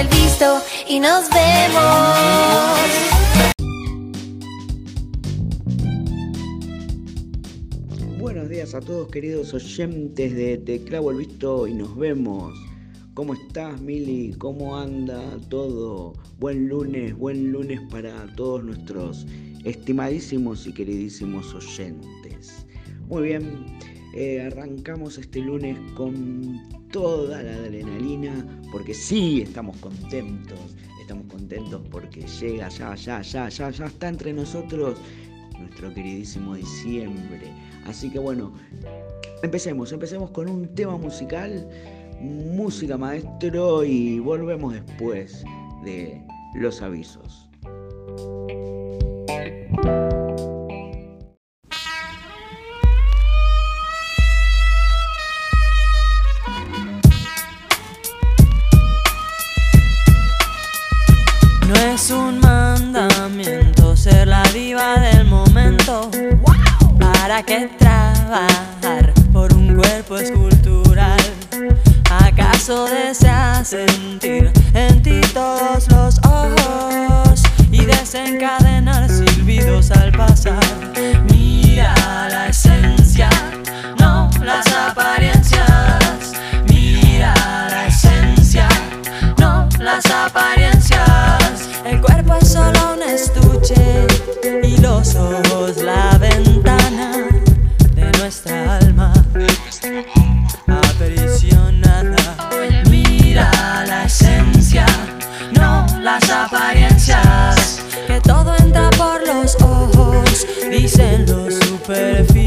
el visto y nos vemos. Buenos días a todos queridos oyentes de Te clavo el visto y nos vemos. ¿Cómo estás, Mili? ¿Cómo anda todo? Buen lunes, buen lunes para todos nuestros estimadísimos y queridísimos oyentes. Muy bien, eh, arrancamos este lunes con toda la adrenalina porque sí, estamos contentos. Estamos contentos porque llega ya, ya, ya, ya, ya está entre nosotros nuestro queridísimo diciembre. Así que bueno, empecemos, empecemos con un tema musical, música maestro y volvemos después de los avisos. Del momento. ¿Para qué trabajar por un cuerpo escultural? ¿Acaso deseas sentir en ti todos los ojos y desencadenar silbidos al pasar? Mira nuestra alma apericionada. Mira la esencia, no las apariencias. Que todo entra por los ojos, dicen los superficiales.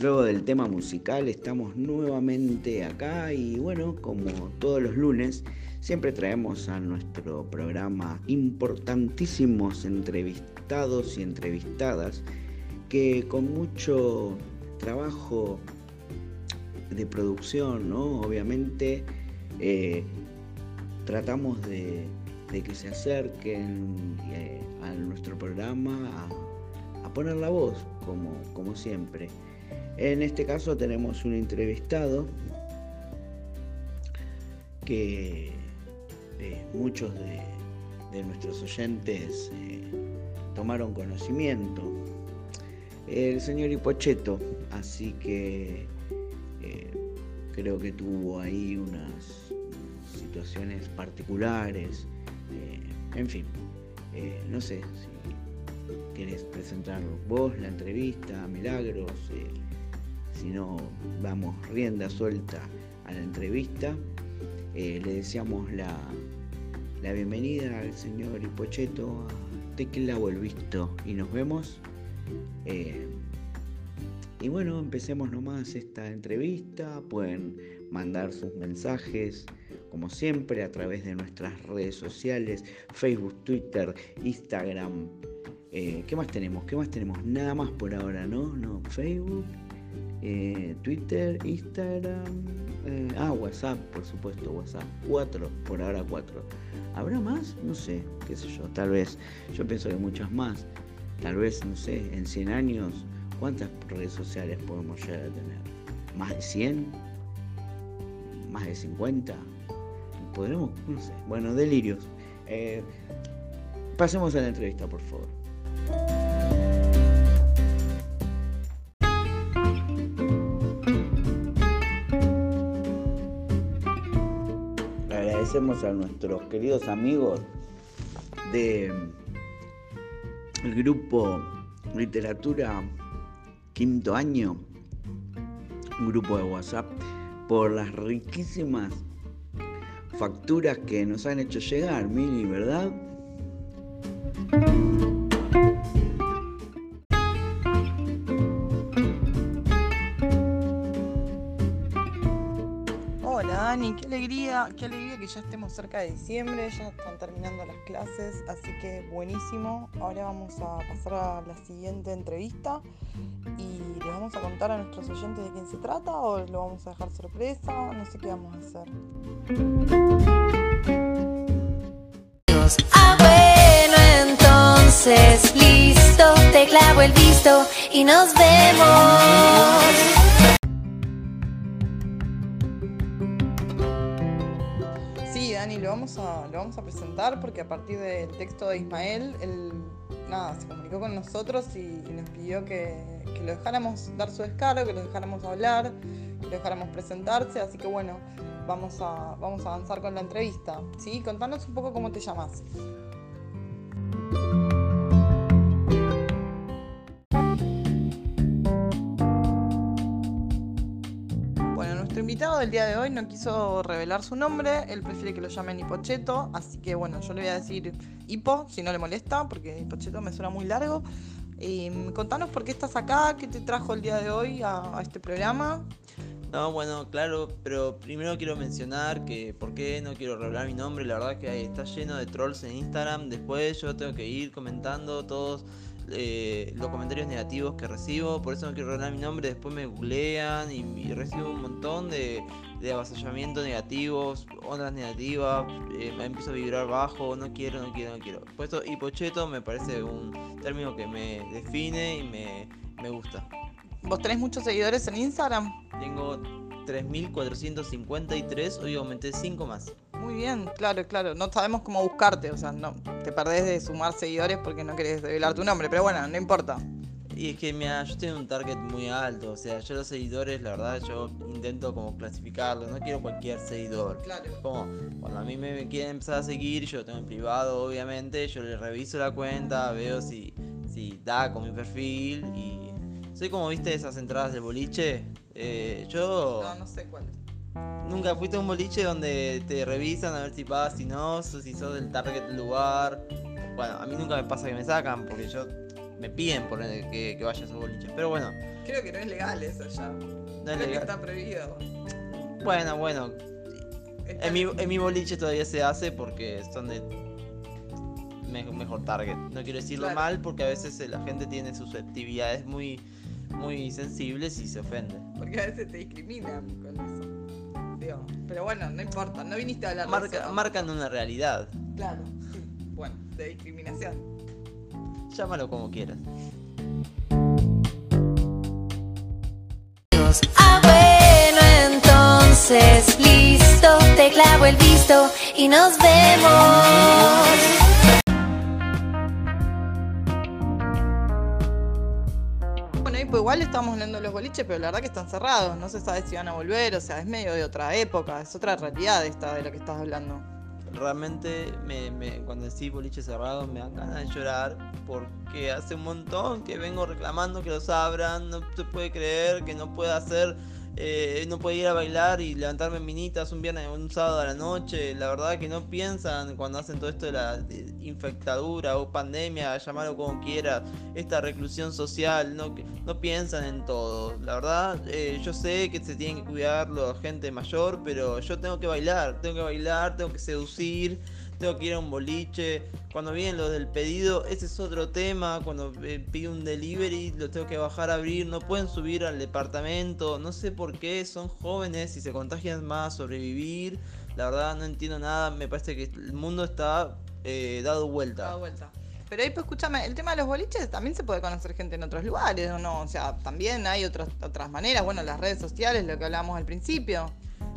Luego del tema musical estamos nuevamente acá y bueno, como todos los lunes, siempre traemos a nuestro programa importantísimos entrevistados y entrevistadas que con mucho trabajo de producción, ¿no? Obviamente eh, tratamos de, que se acerquen eh, a nuestro programa, a poner la voz, como, como siempre. En este caso tenemos un entrevistado que eh, muchos de, nuestros oyentes eh, tomaron conocimiento. El señor Hipocheto, así que eh, creo que tuvo ahí unas situaciones particulares, en fin, no sé si querés presentar vos la entrevista, Milagros, si no vamos rienda suelta a la entrevista. le deseamos la, la bienvenida al señor Hipocheto a Tequila o el Visto y nos vemos. Eh, y bueno, empecemos nomás esta entrevista. Pueden mandar sus mensajes, como siempre, a través de nuestras redes sociales, Facebook, Twitter, Instagram. Eh, ¿Qué más tenemos? ¿Qué más tenemos? Nada más por ahora, ¿no? No, Facebook, eh, Twitter, Instagram, ah, WhatsApp, por supuesto, WhatsApp. Cuatro, por ahora cuatro. ¿Habrá más? No sé, qué sé yo, tal vez. Yo pienso que muchas más. Tal vez, no sé, en 100 años, ¿cuántas redes sociales podemos llegar a tener? ¿Más de 100? ¿Más de 50? ¿Podremos? No sé. Bueno, delirios. Eh, pasemos a la entrevista, por favor. Agradecemos a nuestros queridos amigos de el grupo Literatura Quinto Año, un grupo de WhatsApp, por las riquísimas facturas que nos han hecho llegar, Mili, ¿verdad? Qué alegría que ya estemos cerca de diciembre, ya están terminando las clases, así que buenísimo. Ahora vamos a pasar a la siguiente entrevista y les vamos a contar a nuestros oyentes de quién se trata o lo vamos a dejar sorpresa, no sé qué vamos a hacer. Ah, bueno, entonces listo, te clavo el visto y nos vemos. Lo vamos a presentar porque a partir del texto de Ismael, él nada, se comunicó con nosotros y, nos pidió que, que, lo dejáramos dar su descargo, que lo dejáramos hablar, que lo dejáramos presentarse. Así que bueno, vamos a, vamos a avanzar con la entrevista. ¿sí? Contanos un poco cómo te llamas. Invitado del día de hoy no quiso revelar su nombre, él prefiere que lo llamen Hipocheto, así que bueno, yo le voy a decir Hipo, si no le molesta, porque Hipocheto me suena muy largo. Mm, contanos por qué estás acá, qué te trajo el día de hoy a, este programa. No, bueno, claro, pero primero quiero mencionar que por qué no quiero revelar mi nombre, la verdad que está lleno de trolls en Instagram, después yo tengo que ir comentando todos eh, los comentarios negativos que recibo, por eso no quiero revelar mi nombre, después me googlean y, recibo un montón de, de avasallamientos negativos, ondas negativas, eh, me empiezo a vibrar bajo, no quiero, no quiero, no quiero. Puesto hipocheto me parece un término que me define y me, me gusta. ¿Vos tenés muchos seguidores en Instagram? Tengo 3.453, hoy aumenté 5 más. Muy bien, claro, claro. No sabemos cómo buscarte, o sea, no te perdés de sumar seguidores porque no querés revelar tu nombre, pero bueno, no importa. Y es que mira, yo tengo un target muy alto, o sea, yo los seguidores, la verdad, yo intento como clasificarlos, no quiero cualquier seguidor. Claro. Como cuando a mí me quieren empezar a seguir, yo lo tengo en privado, obviamente, yo le reviso la cuenta, veo si, si da con mi perfil y soy como viste esas entradas del boliche. Eh, yo. No, no sé cuál. Nunca fuiste a un boliche donde te revisan a ver si pagas, si no, si sos del target del lugar. Bueno, a mí nunca me pasa que me sacan porque yo me piden por que, que vaya a esos boliches. Pero bueno. Creo que no es legal eso ya. No es legal. que está prohibido. Bueno, bueno. En mi, en mi boliche todavía se hace porque son de mejor target. No quiero decirlo mal porque a veces la gente tiene susceptibilidades muy, muy sensibles y se ofende. Porque a veces te discriminan con eso pero bueno, no importa, no viniste a hablar Marca, de eso. Marcan una realidad. Claro. Bueno, de discriminación. Llámalo como quieras. Ah, bueno, entonces, listo, te clavo el visto y nos vemos. Igual estamos hablando de los boliches, pero la verdad que están cerrados. No se sabe si van a volver, o sea, es medio de otra época, es otra realidad esta de la que estás hablando. Realmente, me, me- cuando decís boliche cerrado, me dan ganas de llorar porque hace un montón que vengo reclamando que los abran. No se puede creer que no pueda hacer, eh, no puede ir a bailar y levantarme en minitas un viernes, un sábado a la noche. La verdad que no piensan cuando hacen todo esto de la infectadura o pandemia, llamarlo como quieras, esta reclusión social, no, no piensan en todo. La verdad, eh, yo sé que se tienen que cuidar la gente mayor, pero yo tengo que bailar, tengo que bailar, tengo que seducir, tengo que ir a un boliche. Cuando vienen los del pedido, ese es otro tema. Cuando eh, pido un delivery, lo tengo que bajar a abrir, no pueden subir al departamento, no sé por qué, son jóvenes y se contagian más, sobrevivir. La verdad no entiendo nada, me parece que el mundo está eh, dado vuelta. Da vuelta. Pero ahí, pues escúchame, el tema de los boliches también se puede conocer gente en otros lugares, ¿o no? O sea, también hay otras, otras maneras. Bueno, las redes sociales, lo que hablábamos al principio.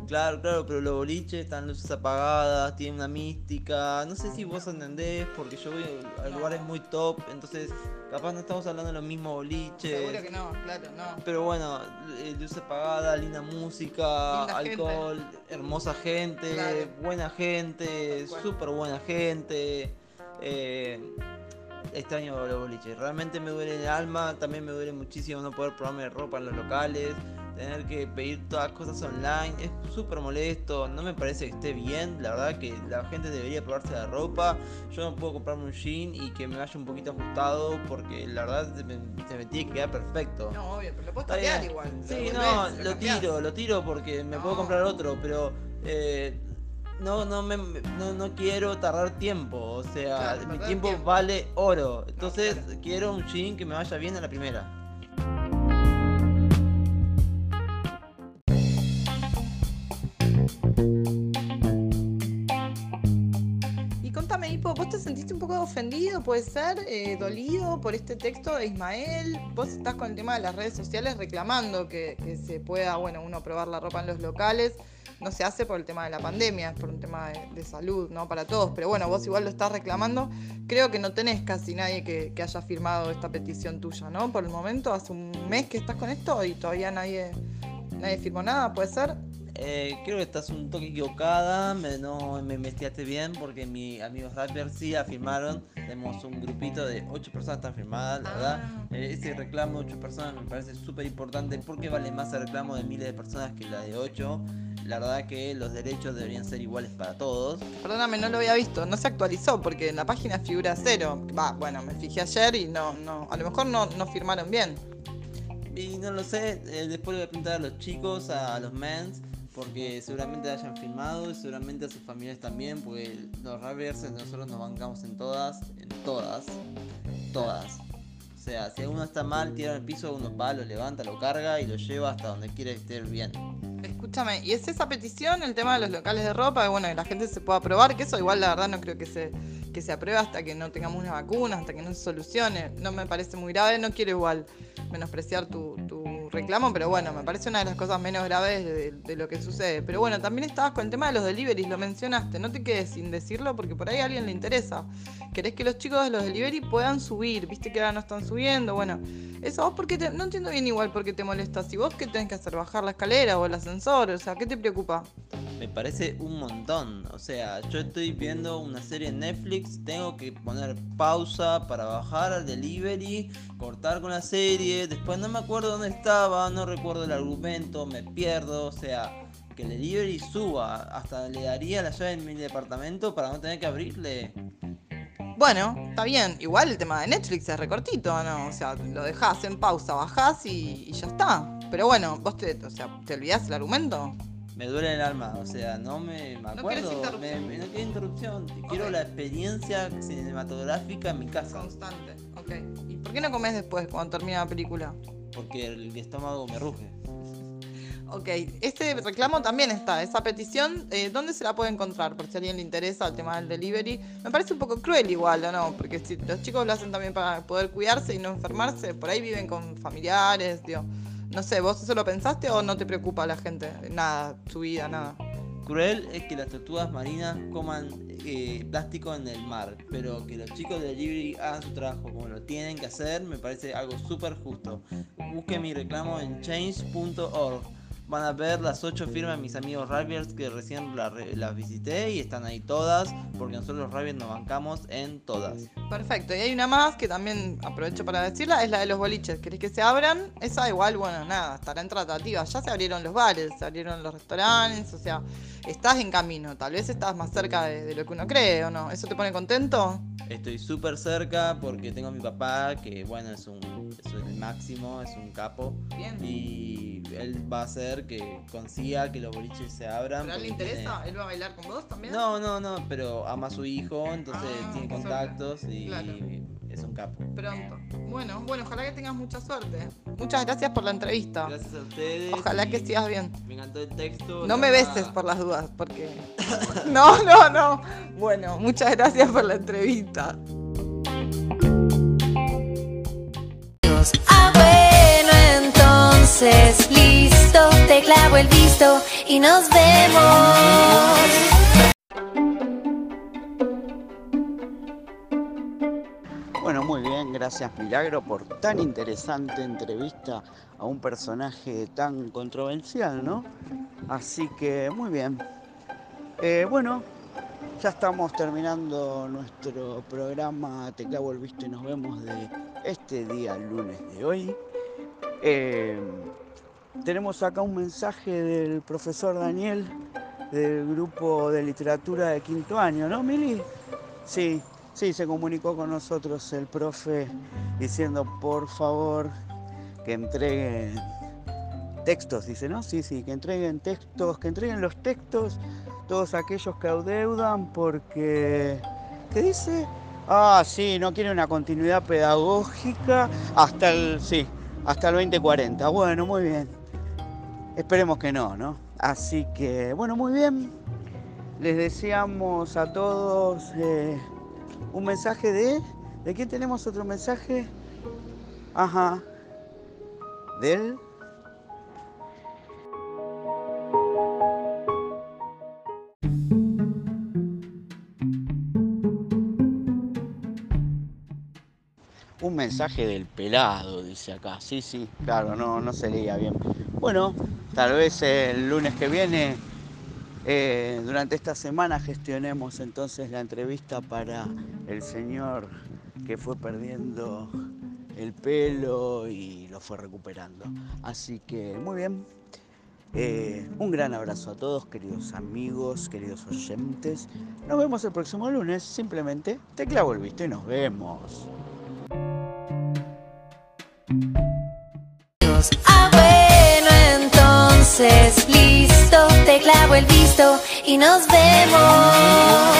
Claro, claro, pero los boliches están luces apagadas, tienen una mística. No sé si vos entendés, porque yo voy a lugares muy top, entonces capaz no estamos hablando de los mismos boliches. Seguro que no, claro, no. Pero bueno, eh, luces apagadas, linda música, Linda gente. alcohol, hermosa gente, Claro. buena gente, súper buena gente. eh, extraño los boliches. Realmente me duele el alma, también me duele muchísimo no poder probarme ropa en los locales, tener que pedir todas cosas online, es súper molesto, no me parece que esté bien, la verdad que la gente debería probarse la ropa, yo no puedo comprarme un jean y que me vaya un poquito ajustado porque la verdad se me, se me tiene que quedar perfecto. No, obvio, pero lo puedes cambiar igual. Sí, no, lo tiro, lo tiro porque me puedo comprar otro, pero eh, no, no, me, no, no quiero tardar tiempo, o sea, Claro, mi tiempo, tiempo. vale oro, entonces claro. quiero un jean que me vaya bien a la primera. Puede ser, eh, dolido por este texto de Ismael? Vos estás con el tema de las redes sociales reclamando que, se pueda, bueno, uno probar la ropa en los locales. No se hace por el tema de la pandemia, es por un tema de, de salud, ¿no? Para todos. Pero bueno, vos igual lo estás reclamando. Creo que no tenés casi nadie que, que haya firmado esta petición tuya, ¿no? Por el momento, hace un mes que estás con esto y todavía nadie, nadie firmó nada, ¿puede ser? Eh, creo que estás un toque equivocada, me, no me investigaste bien porque mis amigos rappers sí la firmaron. Tenemos un grupito de 8 personas están firmadas, la verdad. Ah. Eh, ese reclamo de 8 personas me parece súper importante porque vale más el reclamo de miles de personas que la de 8. La verdad que los derechos deberían ser iguales para todos. Perdóname, no lo había visto, no se actualizó porque en la página figura cero. Va, bueno, me fijé ayer y no, no, a lo mejor no, no firmaron bien. Y no lo sé, eh, después le voy a preguntar a los chicos, a los mens, porque seguramente hayan firmado y seguramente a sus familias también, porque los rappers nosotros nos bancamos en todas, en todas, todas. O sea, si alguno está mal, tira al piso, uno va, lo levanta, lo carga y lo lleva hasta donde quiere esté bien. Escúchame, y es esa petición, el tema de los locales de ropa, bueno, que la gente se pueda probar, que eso igual la verdad no creo que se, que se apruebe hasta que no tengamos una vacuna, hasta que no se solucione. No me parece muy grave, no quiero igual menospreciar tu reclamo, pero bueno, me parece una de las cosas menos graves de, lo que sucede. Pero bueno, también estabas con el tema de los deliveries, lo mencionaste, no te quedes sin decirlo porque por ahí a alguien le interesa. Querés que los chicos de los delivery puedan subir, viste que ahora no están subiendo, bueno, eso vos porque te, no entiendo bien igual por qué te molesta. Si vos qué tenés que hacer, bajar la escalera o el ascensor, o sea, ¿qué te preocupa? Me parece un montón. O sea, yo estoy viendo una serie en Netflix, tengo que poner pausa para bajar al delivery, cortar con la serie, después no me acuerdo dónde no recuerdo el argumento, me pierdo, o sea, que el delivery suba, hasta le daría la llave en mi departamento para no tener que abrirle. Bueno, está bien, igual el tema de Netflix es recortito, ¿no? O sea, lo dejás en pausa, bajás y, y ya está. Pero bueno, vos te, o sea, ¿te olvidás el argumento? Me duele el alma, o sea, no me, me No acuerdo. me- me- no quiero interrupción, quiero la experiencia cinematográfica en mi casa. Constante, ok. ¿Y por qué no comes después cuando termina la película? Porque el estómago me ruge. Ok, este reclamo también está, esa petición, eh, ¿dónde se la puede encontrar? Por si a alguien le interesa el tema del delivery. Me parece un poco cruel igual, ¿o no? Porque si los chicos lo hacen también para poder cuidarse y no enfermarse, por ahí viven con familiares, digo. No sé, ¿vos eso lo pensaste o no te preocupa a la gente? Nada, su vida, nada. Cruel es que las tortugas marinas coman eh, plástico en el mar, pero que los chicos de Libri hagan su trabajo como lo tienen que hacer me parece algo súper justo. Busque mi reclamo en change.org. Van a ver las ocho firmas de mis amigos Raviers que recién la- las visité y están ahí todas, porque nosotros los Raviers nos bancamos en todas. Perfecto, y hay una más que también aprovecho para decirla, es la de los boliches. ¿Querés que se abran? Esa igual, bueno, nada, estará en tratativa. Ya se abrieron los bares, se abrieron los restaurantes, o sea, estás en camino. Tal vez estás más cerca de, de lo que uno cree, ¿o no? ¿Eso te pone contento? Estoy súper cerca porque tengo a mi papá, que bueno, es un, es el máximo, es un capo. Bien. Y él va a hacer que consiga que los boliches se abran. ¿Pero a él le porque tiene- interesa? ¿Él va a bailar con vos también? No, no, no, pero ama a su hijo, entonces Ah, tiene cerca. contactos y Claro. es un capo. Pronto. Bueno, bueno, ojalá que tengas mucha suerte. Muchas gracias por la entrevista. Gracias a ustedes. Ojalá que sigas bien. Me encantó el texto. No me beses por las dudas, porque... No, no, no. Bueno, muchas gracias por la entrevista. Entonces, listo, te clavo el visto y nos vemos. Bueno, muy bien, gracias Milagro por tan interesante entrevista a un personaje tan controversial, ¿no? Así que muy bien. Eh, bueno, ya estamos terminando nuestro programa Te clavo el visto y nos vemos de este día lunes de hoy. Eh, tenemos acá un mensaje del profesor Daniel del grupo de literatura de quinto año, ¿no, Mili? Sí, sí, se comunicó con nosotros el profe diciendo por favor que entreguen textos, dice, ¿no? Sí, sí, que entreguen textos, que entreguen los textos todos aquellos que adeudan porque, ¿qué dice? Ah, sí, no quiere una continuidad pedagógica hasta el, sí, hasta el 2040. Bueno, muy bien. Esperemos que no, ¿no? Así que, bueno, muy bien. Les deseamos a todos eh, un mensaje de... ¿De quién tenemos otro mensaje? Ajá. Del... mensaje del pelado, dice acá. Sí, sí, claro, no, no se leía bien. Bueno, tal vez el lunes que viene, eh, durante esta semana, gestionemos entonces la entrevista para el señor que fue perdiendo el pelo y lo fue recuperando. Así que, muy bien. Eh, un gran abrazo a todos, queridos amigos, queridos oyentes. Nos vemos el próximo lunes. Simplemente te clavo el visto y nos vemos. Ah, bueno, entonces, listo, te clavo el visto y nos vemos.